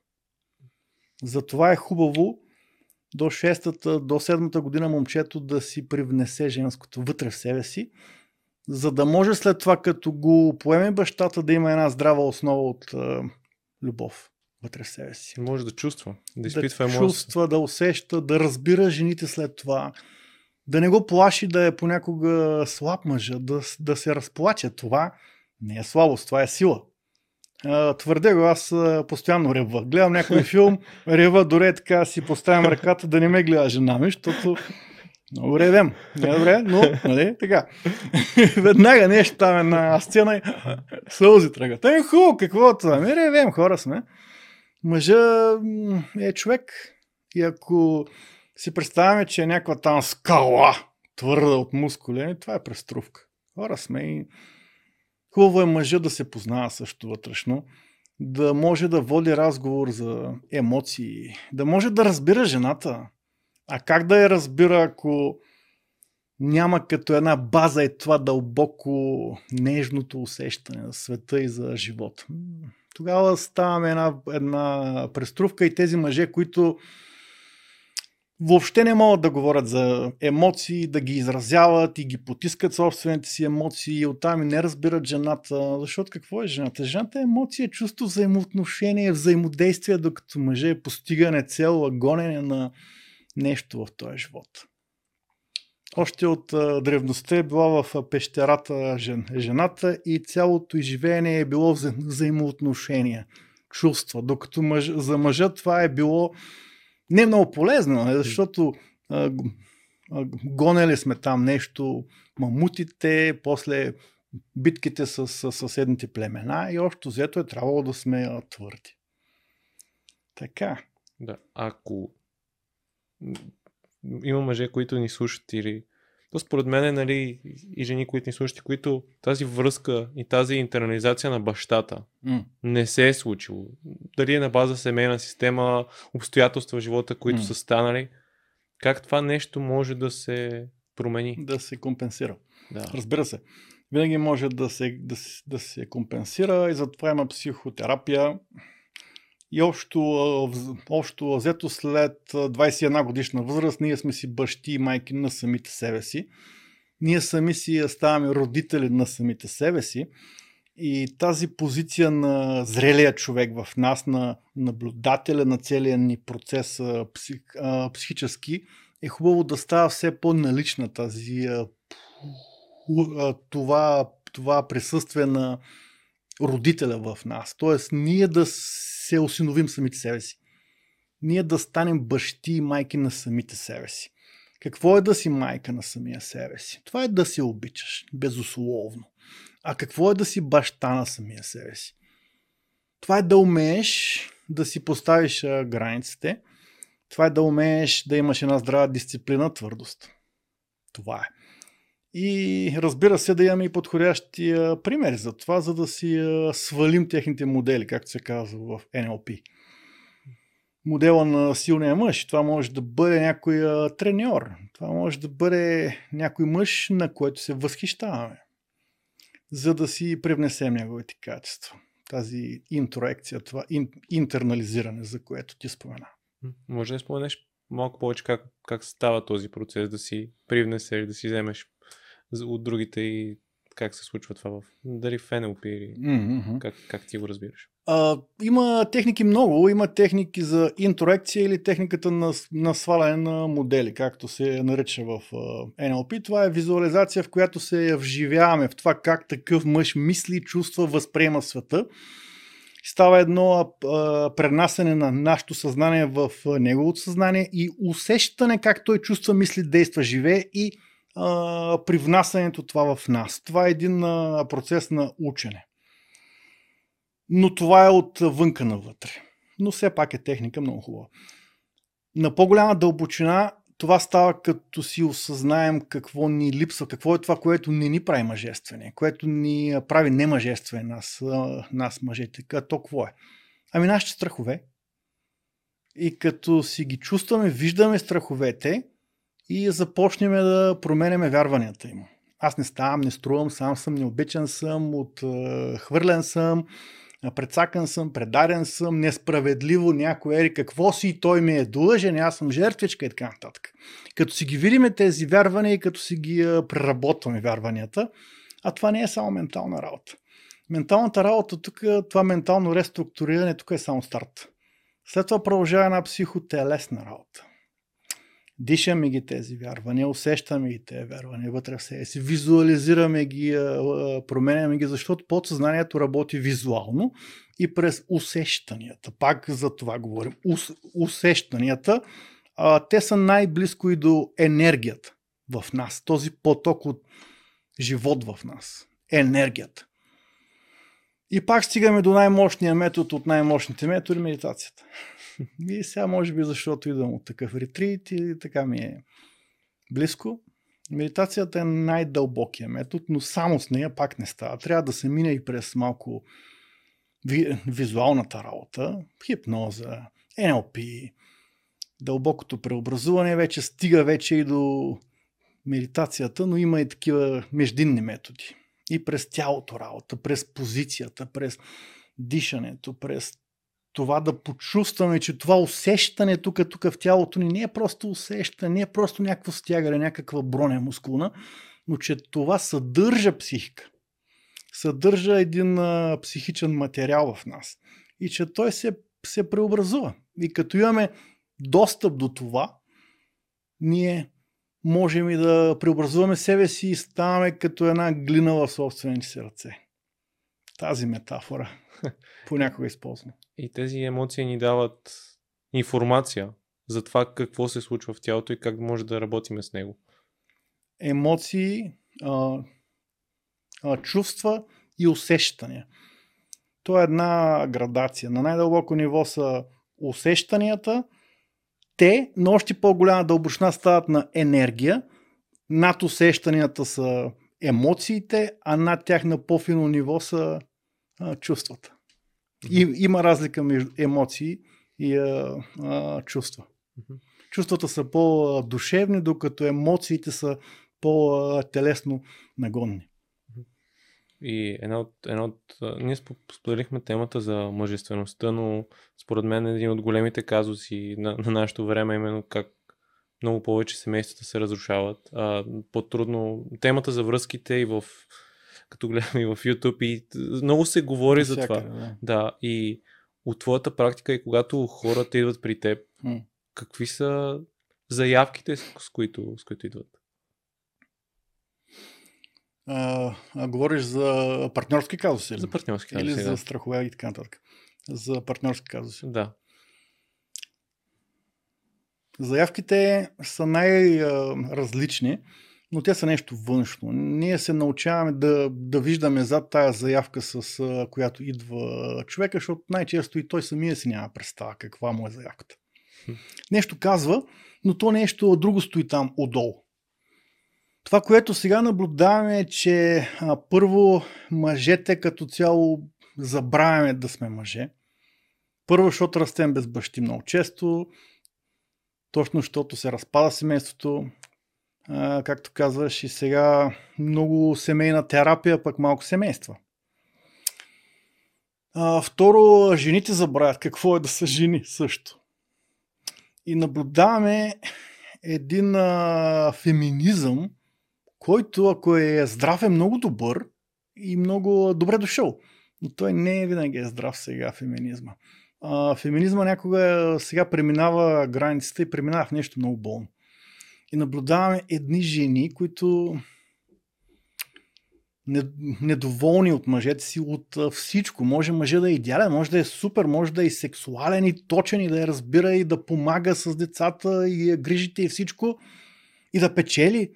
Затова е хубаво до 6-та, до 7-та година момчето да си привнесе женското вътре в себе си, за да може след това, като го поеме бащата, да има една здрава основа от е, любов вътре в себе си. Може да чувства, да изпитва да чувства, да усеща, да разбира жените след това, да не го плаши да е понякога слаб мъжа, да, да се разплаче. Това не е слабост, това е сила. Твърде го, аз постоянно рева. Гледам някой филм, рева, дори така си поставям ръката да не ме гледа жена ми, защото много ревем. Не е добре, но, нали, така. Веднага нещо там е на сцена и сълзи тръгат. Ами хубаво, какво е това? Ми ревем, хора сме. Мъжа е човек. И ако си представяме, че е някаква там скала, твърда от мускули, това е преструвка. Хора сме и Хубаво е мъжа да се познава също вътрешно, да може да води разговор за емоции, да може да разбира жената. А как да я разбира, ако няма като една база и това дълбоко нежното усещане за света и за живота. Тогава ставаме една, една преструвка и тези мъже, които въобще не могат да говорят за емоции, да ги изразяват и ги потискат собствените си емоции и оттам и не разбират жената. Защото какво е жената? Жената е емоция, чувство, взаимоотношение, взаимодействие, докато мъже е постигане цел, гонене на нещо в този живот. Още от древността е била в пещерата жен, жената и цялото изживение е било вза, взаимоотношения, чувства. Докато мъж, за мъжа това е било не много полезно, е, защото а, а, гонели сме там нещо, мамутите, после битките с, с съседните племена и общо взето е трябвало да сме твърди. Така. Да, ако има мъже, които ни слушат или то според мен е, нали, и жени, които ни слушат, които тази връзка и тази интернализация на бащата mm. не се е случило. Дали е на база семейна система, обстоятелства в живота, които mm. са станали. Как това нещо може да се промени? Да се компенсира. Да. Разбира се. Винаги може да се, да, да се компенсира и затова има психотерапия. И общо, общо взето след 21 годишна възраст ние сме си бащи и майки на самите себе си. Ние сами си ставаме родители на самите себе си. И тази позиция на зрелия човек в нас, на наблюдателя на целия ни процес псих, психически, е хубаво да става все по-налична тази това, това присъствие на родителя в нас. Тоест, ние да се осиновим самите себе си. Ние да станем бащи и майки на самите себе си. Какво е да си майка на самия себе си? Това е да се обичаш, безусловно. А какво е да си баща на самия себе си? Това е да умееш да си поставиш границите. Това е да умееш да имаш една здрава дисциплина, твърдост. Това е. И разбира се да имаме и подходящи примери за това, за да си свалим техните модели, както се казва в NLP. Модела на силния мъж. Това може да бъде някой треньор. Това може да бъде някой мъж, на който се възхищаваме. За да си привнесем неговите качества. Тази интроекция, това интернализиране, за което ти спомена. Може да споменеш малко повече как, как става този процес да си привнесеш, да си вземеш от другите и как се случва това в... Дали в NLP или mm-hmm. как, как ти го разбираш? А, има техники много. Има техники за интроекция или техниката на, на сваляне на модели, както се нарича в uh, NLP. Това е визуализация, в която се вживяваме в това как такъв мъж мисли, чувства, възприема света. Става едно а, пренасене на нашето съзнание в неговото съзнание и усещане как той чувства, мисли, действа, живее и а, привнасянето това в нас. Това е един а, процес на учене. Но това е от вънка навътре. Но все пак е техника много хубава. На по-голяма дълбочина това става като си осъзнаем какво ни липсва, какво е това, което не ни прави мъжествени, което ни прави немъжествени нас, нас мъжете. Като какво е? Ами нашите страхове. И като си ги чувстваме, виждаме страховете, и започнем да променяме вярванията им. Аз не ставам, не струвам, сам съм, необичан съм, отхвърлен съм, предсакан съм, предаден съм, несправедливо някой ери какво си и той ми е длъжен, аз съм жертвичка и така нататък. Като си ги видиме тези вярвания и като си ги преработваме вярванията, а това не е само ментална работа. Менталната работа тук, това ментално реструктуриране тук е само старт. След това продължава една психотелесна работа. Дишаме ги тези вярвания, усещаме ги тези вярвания вътре в себе си, визуализираме ги, променяме ги, защото подсъзнанието работи визуално и през усещанията. Пак за това говорим. Ус, усещанията, а, те са най-близко и до енергията в нас. Този поток от живот в нас. Енергията. И пак стигаме до най-мощния метод от най-мощните методи медитацията. И сега може би защото идвам от такъв ретрит и така ми е близко. Медитацията е най-дълбокия метод, но само с нея пак не става. Трябва да се мине и през малко ви, визуалната работа, хипноза, NLP, дълбокото преобразуване вече стига вече и до медитацията, но има и такива междинни методи. И през тялото работа, през позицията, през дишането, през това да почувстваме, че това усещане тук, тук в тялото ни не е просто усещане, не е просто някакво стягане, някаква броня мускулна, но че това съдържа психика. Съдържа един а, психичен материал в нас. И че той се, се преобразува. И като имаме достъп до това, ние можем и да преобразуваме себе си и ставаме като една глина в собствените си ръце. Тази метафора понякога използвам. И тези емоции ни дават информация за това какво се случва в тялото и как може да работиме с него. Емоции, а, а, чувства и усещания. То е една градация. На най-дълбоко ниво са усещанията, те на още по-голяма дълбочина стават на енергия, над усещанията са емоциите, а над тях на по-фино ниво са а, чувствата. И, има разлика между емоции и а, а, чувства. Чувствата са по-душевни, докато емоциите са по-телесно нагонни. И една от, една от... Ние споделихме темата за мъжествеността, но според мен един от големите казуси на, на нашето време е именно как много повече семействата се разрушават. А, по-трудно. Темата за връзките и в като гледам и в YouTube и много се говори за това. Да. да. И от твоята практика и когато хората идват при теб, какви са заявките, с които, с които идват? А, а, говориш за партньорски казуси? За партньорски казуси. Или да. за страхове и така нататък. За партньорски казуси. Да. Заявките са най-различни, но те са нещо външно. Ние се научаваме да, да виждаме зад тая заявка, с която идва човека, защото най-често и той самия си няма представа каква му е заявката. Нещо казва, но то нещо друго стои там отдолу. Това, което сега наблюдаваме е, че а, първо мъжете като цяло забравяме да сме мъже. Първо, защото растем без бащи много често, точно защото се разпада семейството, както казваш, и сега много семейна терапия, пък малко семейства. А, второ, жените забравят какво е да са жени също. И наблюдаваме един а, феминизъм, който ако е здрав е много добър и много добре дошъл. Но той не е винаги е здрав сега феминизма. А, феминизма някога сега преминава границата и преминава в нещо много болно. И наблюдаваме едни жени, които недоволни от мъжете си, от всичко. Може мъжа да е идеален, може да е супер, може да е сексуален и точен и да я разбира и да помага с децата и грижите и всичко и да печели.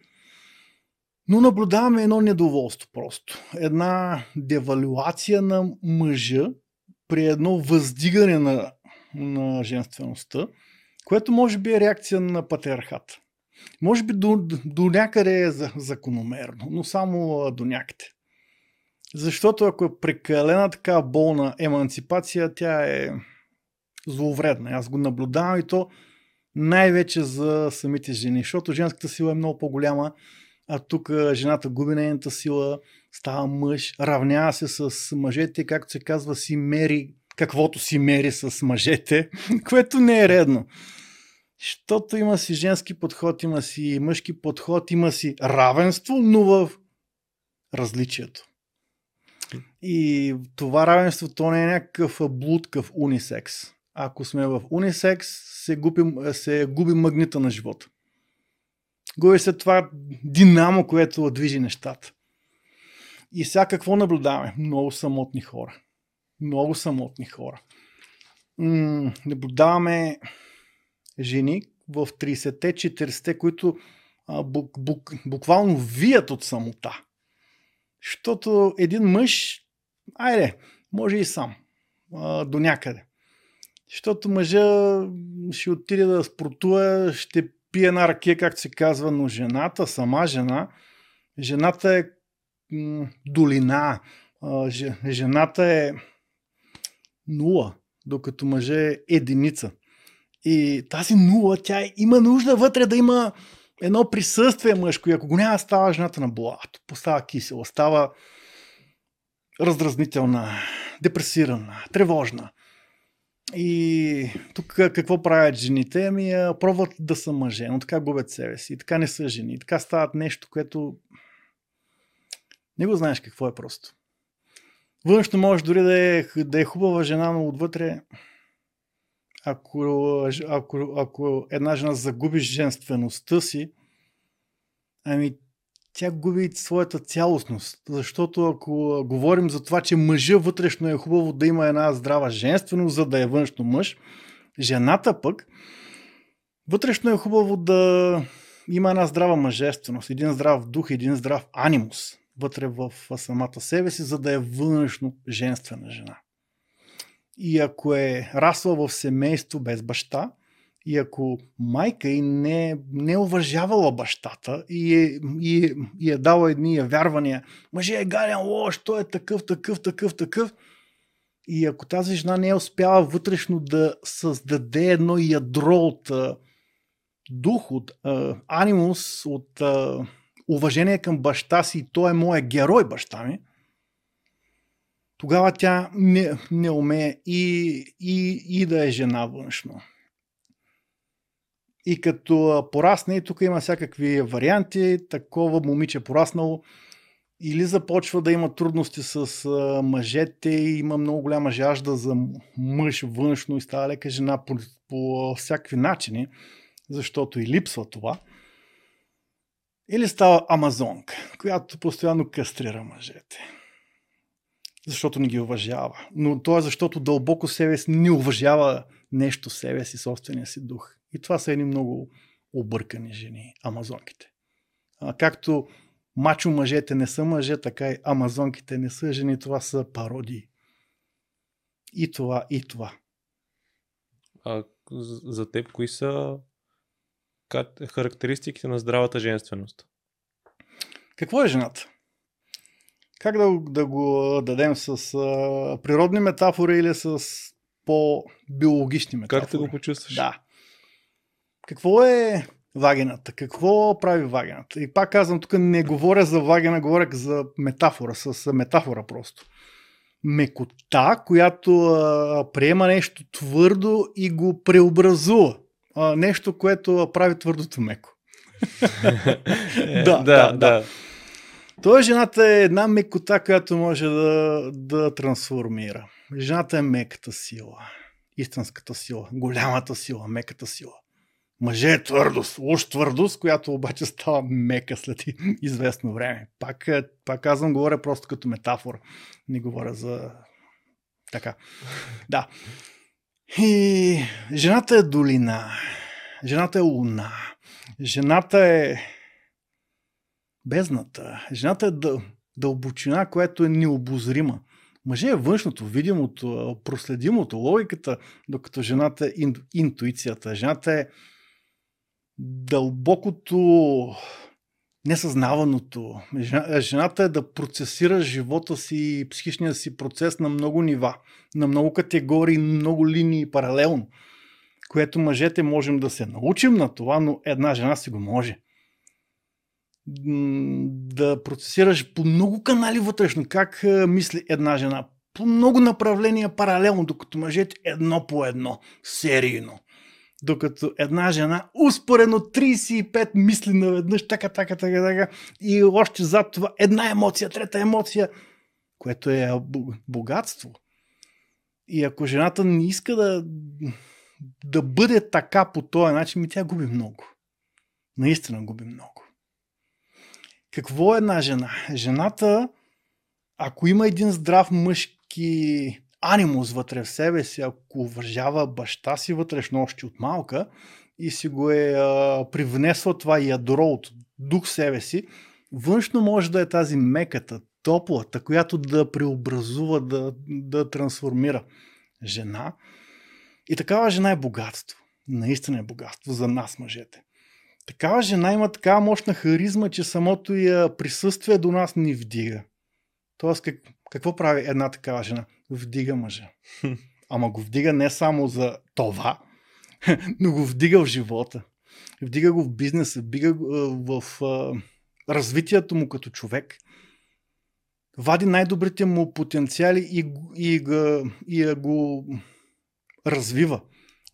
Но наблюдаваме едно недоволство просто. Една девалюация на мъжа при едно въздигане на, на женствеността, което може би е реакция на патриархата. Може би до, до някъде е закономерно, но само до някъде. Защото ако е прекалена така болна еманципация, тя е зловредна. Аз го наблюдавам и то най-вече за самите жени, защото женската сила е много по-голяма а тук жената губи нейната сила, става мъж, равнява се с мъжете, както се казва, си мери каквото си мери с мъжете, което не е редно. Защото има си женски подход, има си мъжки подход, има си равенство, но в различието. И това равенство, то не е някакъв блудкав унисекс. Ако сме в унисекс, се губи, се губи магнита на живота. Губи се това динамо, което движи нещата. И сега какво наблюдаваме? Много самотни хора. Много самотни хора. М- наблюдаваме жени в 30-те, 40-те, които а, бук, бук, буквално вият от самота. Защото един мъж, айде, може и сам, а, до някъде. Защото мъжа ще отиде да спортува, ще пие една ракия, както се казва, но жената, сама жена, жената е м- долина, а, жената е нула, докато мъже е единица. И тази нула, тя има нужда вътре да има едно присъствие мъжко и ако го няма, става жената на блато, постава кисела, става раздразнителна, депресирана, тревожна. И тук какво правят жените? Ами пробват да са мъже, но така губят себе си. И така не са жени. Така стават нещо, което не го знаеш какво е просто. Външно може дори да е, да е хубава жена, но отвътре ако, ако, ако една жена загуби женствеността си, ами тя губи своята цялостност. Защото ако говорим за това, че мъжа вътрешно е хубаво да има една здрава женственост, за да е външно мъж, жената пък вътрешно е хубаво да има една здрава мъжественост, един здрав дух, един здрав анимус вътре в самата себе си, за да е външно женствена жена. И ако е расла в семейство без баща, и ако майка и не, не е уважавала бащата и е, и, е, и е дала едни вярвания, мъже е гаден лош, той е такъв, такъв, такъв, такъв, и ако тази жена не е успяла вътрешно да създаде едно ядро от а, дух, от а, анимус, от а, уважение към баща си, той е моя герой баща ми, тогава тя не, не умее и, и, и да е жена външно. И като порасне, и тук има всякакви варианти, такова момиче пораснало, или започва да има трудности с мъжете, и има много голяма жажда за мъж външно и става лека жена по, по всякакви начини, защото и липсва това. Или става амазонка, която постоянно кастрира мъжете. Защото не ги уважава. Но то е защото дълбоко себе си не уважава нещо себе си, собствения си дух. И това са едни много объркани жени, амазонките. А, както мачо мъжете не са мъже, така и амазонките не са жени, това са пародии. И това, и това. А за теб, кои са характеристиките на здравата женственост? Какво е жената? Как да, да го дадем с а, природни метафори или с по-биологични метафори? Как да го почувстваш? Да. Какво е вагината? Какво прави вагината? И пак казвам, тук не говоря за вагина, говоря за метафора, с метафора просто. Мекота, която а, приема нещо твърдо и го преобразува. А, нещо, което прави твърдото меко. да, да, да. Той жената е една мекота, която може да, да трансформира. Жената е меката сила. Истинската сила. Голямата сила. Меката сила. Мъже е твърдост, уж твърдост, която обаче става мека след известно време. Пак, е, пак казвам, говоря просто като метафора. Не говоря за... Така. Да. И жената е долина. Жената е луна. Жената е бездната. Жената е дъл... дълбочина, която е необозрима. Мъже е външното, видимото, проследимото, логиката, докато жената е ин... интуицията. Жената е дълбокото, несъзнаваното. Жената е да процесира живота си и психичния си процес на много нива, на много категории, много линии паралелно, което мъжете можем да се научим на това, но една жена си го може. Да процесираш по много канали вътрешно, как мисли една жена, по много направления паралелно, докато мъжете едно по едно, серийно. Докато една жена успорено 35 мисли наведнъж, така, така, така, така, и още зад това една емоция, трета емоция, което е богатство. И ако жената не иска да, да бъде така по този начин, ми тя губи много. Наистина губи много. Какво е една жена? Жената, ако има един здрав мъжки анимус вътре в себе си, ако уважава баща си вътрешно още от малка и си го е а, привнесла това ядро от дух себе си, външно може да е тази меката, топлата, която да преобразува, да, да трансформира жена. И такава жена е богатство. Наистина е богатство за нас, мъжете. Такава жена има такава мощна харизма, че самото я присъствие до нас ни вдига. Тоест, как, какво прави една такава жена? Вдига мъжа. Ама го вдига не само за това, но го вдига в живота. Вдига го в бизнеса, вдига го в развитието му като човек. Вади най-добрите му потенциали и, и, и, и го развива.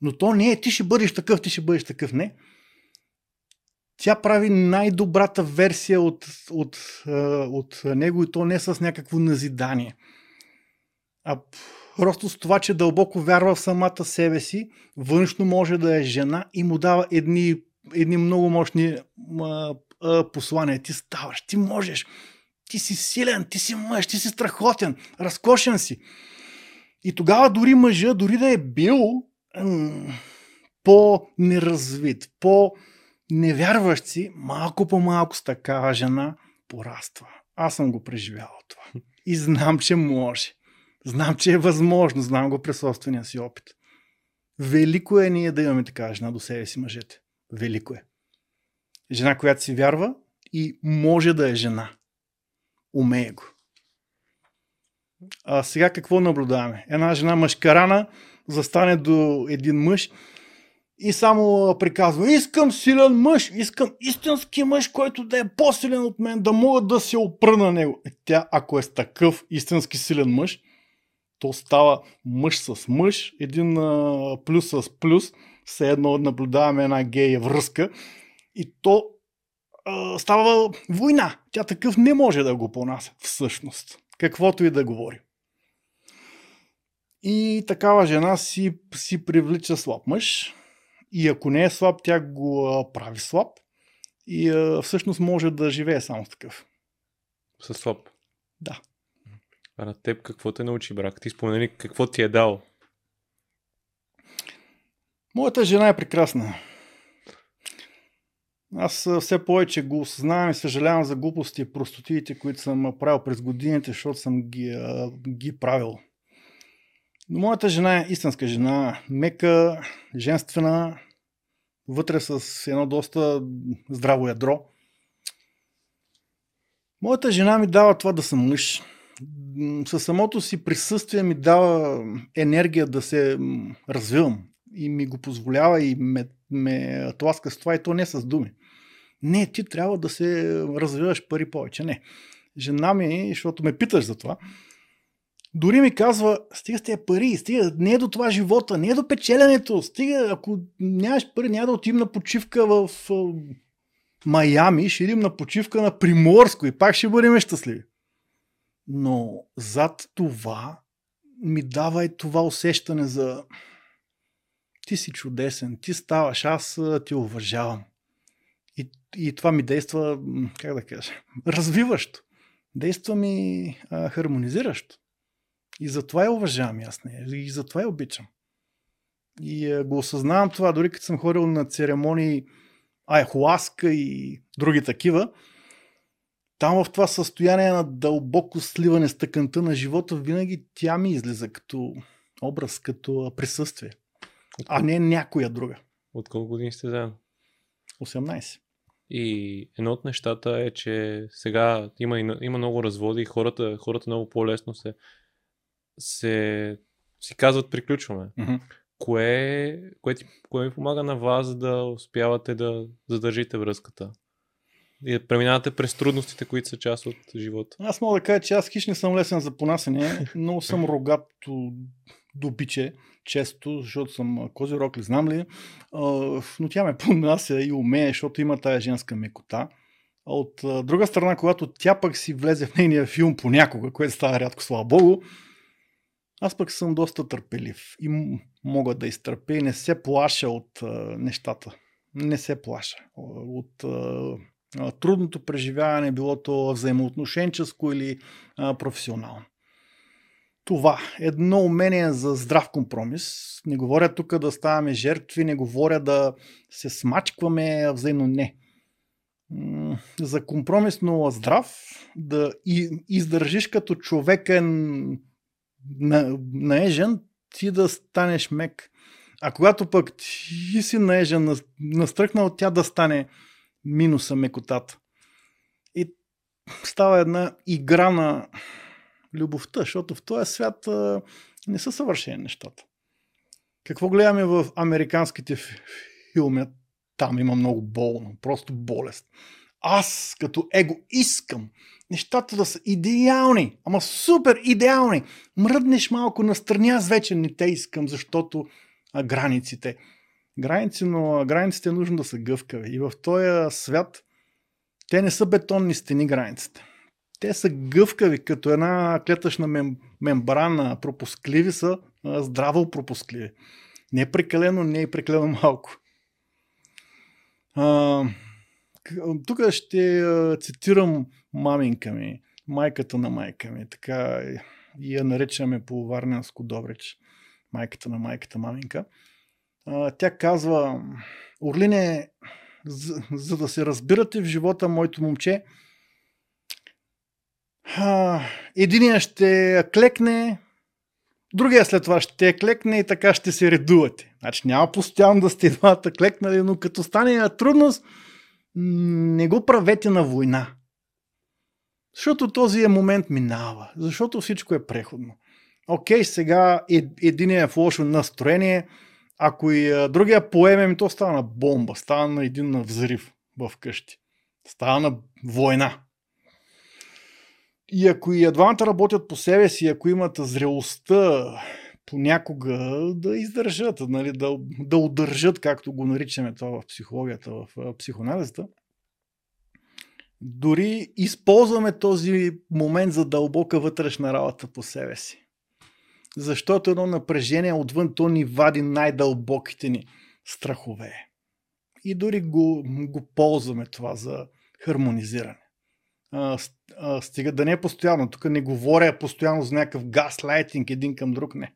Но то не е ти ще бъдеш такъв, ти ще бъдеш такъв. Не. Тя прави най-добрата версия от, от, от него и то не с някакво назидание. А просто с това, че дълбоко вярва в самата себе си, външно може да е жена и му дава едни, едни много мощни а, а, послания. Ти ставаш, ти можеш, ти си силен, ти си мъж, ти си страхотен, разкошен си. И тогава дори мъжа, дори да е бил м- по-неразвит, по-невярващ си, малко по малко с такава жена пораства. Аз съм го преживявал това. И знам, че може. Знам, че е възможно. Знам го през собствения си опит. Велико е ние да имаме такава жена до себе си, мъжете. Велико е. Жена, която си вярва и може да е жена. Умее го. А сега какво наблюдаваме? Една жена мъжкарана застане до един мъж и само приказва, искам силен мъж, искам истински мъж, който да е по-силен от мен, да мога да се опра на него. Е, тя, ако е с такъв истински силен мъж, то става мъж с мъж, един а, плюс с плюс, все едно наблюдаваме една гея връзка и то а, става война. Тя такъв не може да го понася, всъщност. Каквото и да говори. И такава жена си, си привлича слаб мъж. И ако не е слаб, тя го прави слаб. И всъщност може да живее само с такъв. С слаб. Да. А на теб какво те научи, брак? Ти спомени какво ти е дал. Моята жена е прекрасна. Аз все повече го осъзнавам и съжалявам за глупости и простотиите, които съм правил през годините, защото съм ги, ги правил. Но моята жена е истинска жена, мека, женствена, вътре с едно доста здраво ядро. Моята жена ми дава това да съм мъж. Със самото си присъствие ми дава енергия да се развивам и ми го позволява и ме, ме тласка с това и то не с думи. Не, ти трябва да се развиваш пари повече. Не. Жена ми, защото ме питаш за това, дори ми казва, стига с тези пари, стига, не е до това живота, не е до печеленето, стига, ако нямаш пари, няма да отидем на почивка в Майами, ще идем на почивка на Приморско и пак ще бъдем щастливи. Но зад това ми дава и това усещане за ти си чудесен, ти ставаш, аз ти уважавам. И, и това ми действа, как да кажа, развиващо. Действа ми а, хармонизиращо. И затова я уважавам аз нея. И затова я обичам. И а, го осъзнавам това, дори като съм ходил на церемонии Айхуаска и други такива, там в това състояние на дълбоко сливане с тъканта на живота, винаги тя ми излиза като образ, като присъствие. От а не някоя друга. От колко години сте заедно? 18. И едно от нещата е, че сега има, има много разводи и хората, хората много по-лесно се, се си казват приключваме. Mm-hmm. Кое, кое, ти, кое ми помага на вас да успявате да задържите връзката? И да преминавате през трудностите, които са част от живота. Аз мога да кажа, че аз хищ не съм лесен за понасене, но съм рогато добиче често, защото съм козирог ли, знам ли, но тя ме понася и умее, защото има тая женска мекота. А от друга страна, когато тя пък си влезе в нейния филм понякога, което става рядко, слава богу, аз пък съм доста търпелив и мога да изтърпя и не се плаша от нещата. Не се плаша. От трудното преживяване, било то взаимоотношенческо или професионално това. Едно умение за здрав компромис. Не говоря тук да ставаме жертви, не говоря да се смачкваме взаимно не. За компромисно здрав, да издържиш като човекен наежен, ти да станеш мек. А когато пък ти си наежен, настръкнал, тя да стане минуса мекотата. И става една игра на любовта, защото в този свят а, не са съвършени нещата. Какво гледаме в американските филми? Там има много болно, просто болест. аз като его искам нещата да са идеални, ама супер идеални. Мръднеш малко настрани, аз вече не те искам, защото а, границите. Граници, но границите е нужно да са гъвкави. И в този свят те не са бетонни стени границите. Те са гъвкави, като една клетъчна мем, мембрана, пропускливи са, здраво пропускливи. Не е прекалено, не е прекалено малко. А, тук ще цитирам маминка ми, майката на майка ми, така я наричаме по Варненско Добрич, майката на майката маминка. Тя казва, Орлине, за, за да се разбирате в живота, моето момче, единия ще клекне, другия след това ще клекне и така ще се редувате. Значи няма постоянно да сте двамата клекнали, но като стане трудност, не го правете на война. Защото този е момент минава. Защото всичко е преходно. Окей, сега един е в лошо настроение, ако и другия поеме, то става на бомба, става на един взрив в къщи. Става на война. И ако и двамата работят по себе си, ако имат зрелостта понякога да издържат, нали, да, да удържат, както го наричаме това в психологията, в психоанализата, дори използваме този момент за дълбока вътрешна работа по себе си. Защото едно напрежение отвън то ни вади най-дълбоките ни страхове. И дори го, го ползваме това за хармонизиране. Стига да не е постоянно. Тук не говоря постоянно за някакъв гаслайтинг един към друг. Не.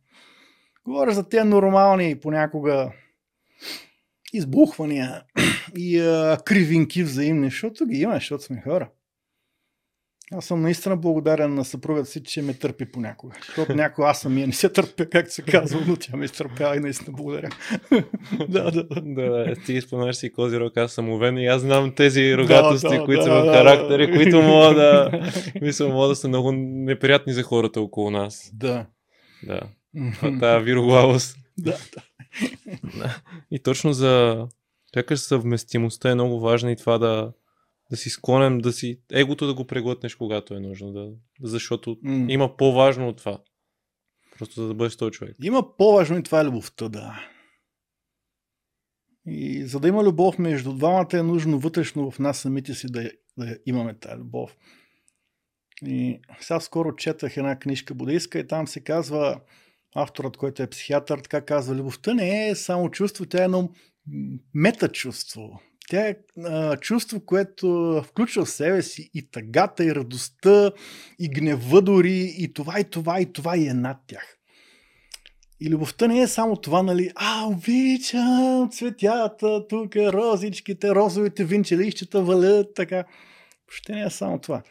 Говоря за тези нормални понякога избухвания и а, кривинки взаимни, защото ги има, защото сме хора. Аз съм наистина благодарен на съпругата си, че ме търпи понякога. Защото някой аз самия не се търпя, както се казва, но тя ме изтърпява и наистина благодаря. да, да. да, ти споменаш си кози рок, аз съм увен и аз знам тези рогатости, да, да, които да, са в характери, да, които могат да, мисля, могат да са много неприятни за хората около нас. Да. Да. Това вироглавост. Да, да. И точно за сякаш съвместимостта е много важна и това да, да си склонен, да си егото да го преглътнеш, когато е нужно. Да, защото mm. има по-важно от това. Просто за да бъдеш този човек. Има по-важно и това е любовта, да. И за да има любов между двамата е нужно вътрешно в нас самите си да, да имаме тази любов. И сега скоро четах една книжка буддийска и там се казва, авторът, който е психиатър, така казва, любовта не е само чувство, тя е едно метачувство. Тя е а, чувство, което включва в себе си и тъгата, и радостта, и гнева дори, и това, и това, и това, и е над тях. И любовта не е само това, нали, а, обичам цветята, тук розичките, розовите винчелищата валят, така. Въобще не е само това.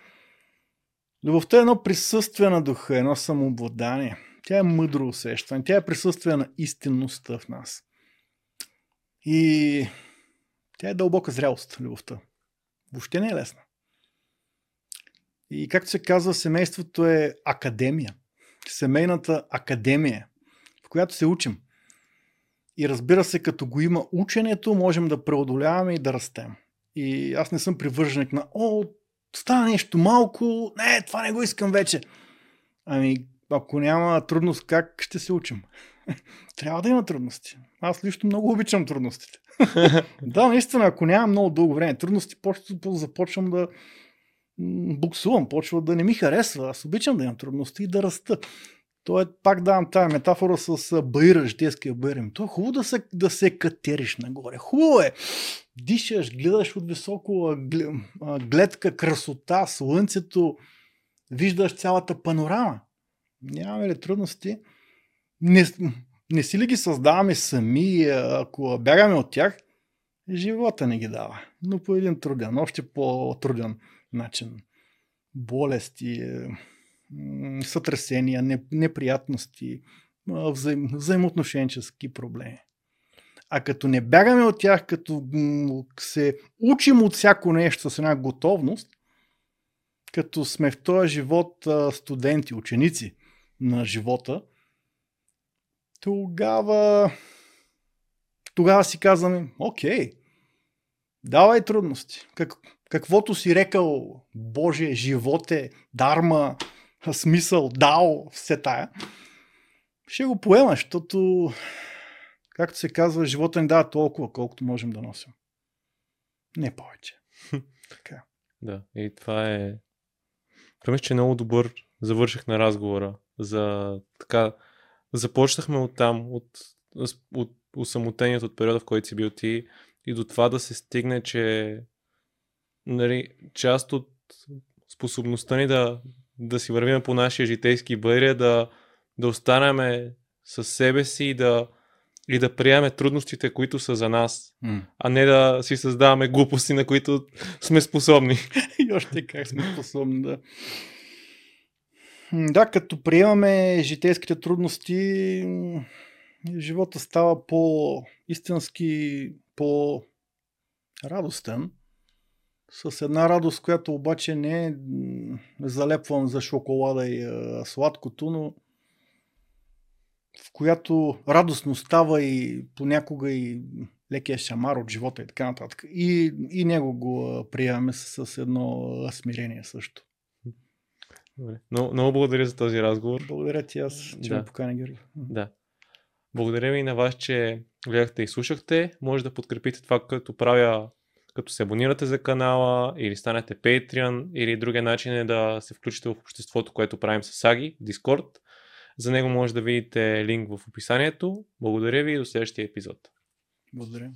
Любовта е едно присъствие на духа, едно самообладание. Тя е мъдро усещане, тя е присъствие на истинността в нас. И тя е дълбока зрялост, любовта. Въобще не е лесна. И както се казва, семейството е академия. Семейната академия, в която се учим. И разбира се, като го има ученето, можем да преодоляваме и да растем. И аз не съм привърженик на, о, стана нещо малко, не, това не го искам вече. Ами, ако няма трудност, как ще се учим? Трябва да има трудности. Аз лично много обичам трудностите. Да, наистина, ако нямам много дълго време трудности, просто започвам да буксувам, почва да не ми харесва. Аз обичам да имам трудности и да раста. То е, пак давам тази метафора с баира, житейския баир. То е хубаво да се, да се катериш нагоре. Хубаво е. Дишаш, гледаш от високо гледка, красота, слънцето, виждаш цялата панорама. Нямаме ли трудности? Не, не си ли ги създаваме сами, ако бягаме от тях, живота не ги дава. Но по един труден, още по-труден начин. Болести, сътресения, неприятности, взаим, взаимоотношенчески проблеми. А като не бягаме от тях, като се учим от всяко нещо с една готовност, като сме в този живот студенти, ученици на живота, тогава, тогава си казваме, окей, давай трудности. Как, каквото си рекал, Боже, живот е, дарма, смисъл, дао, все тая, ще го поемаш, защото, както се казва, живота ни дава толкова, колкото можем да носим. Не повече. така. Да, и това е... Това мисля, че е много добър завърших на разговора. За така... Започнахме от там, от, от усамотението от периода, в който си бил ти и до това да се стигне, че нали, част от способността ни да, да си вървим по нашия житейски бър е да, да останеме със себе си и да, и да приемаме трудностите, които са за нас, mm. а не да си създаваме глупости, на които сме способни. и още как сме способни, да. Да, като приемаме житейските трудности, живота става по-истински, по-радостен. С една радост, която обаче не е залепвам за шоколада и а, сладкото, но в която радостно става и понякога и лекия шамар от живота и така нататък. И, и него го приемаме с, с едно смирение също. Добре. Но, много благодаря за този разговор. Благодаря ти аз, че да. ме покани, Георги. Да. Благодаря ви на вас, че гледахте и слушахте. Може да подкрепите това, като правя, като се абонирате за канала или станете Patreon или другия начин е да се включите в обществото, което правим с Саги, Discord. За него може да видите линк в описанието. Благодаря ви и до следващия епизод. Благодаря.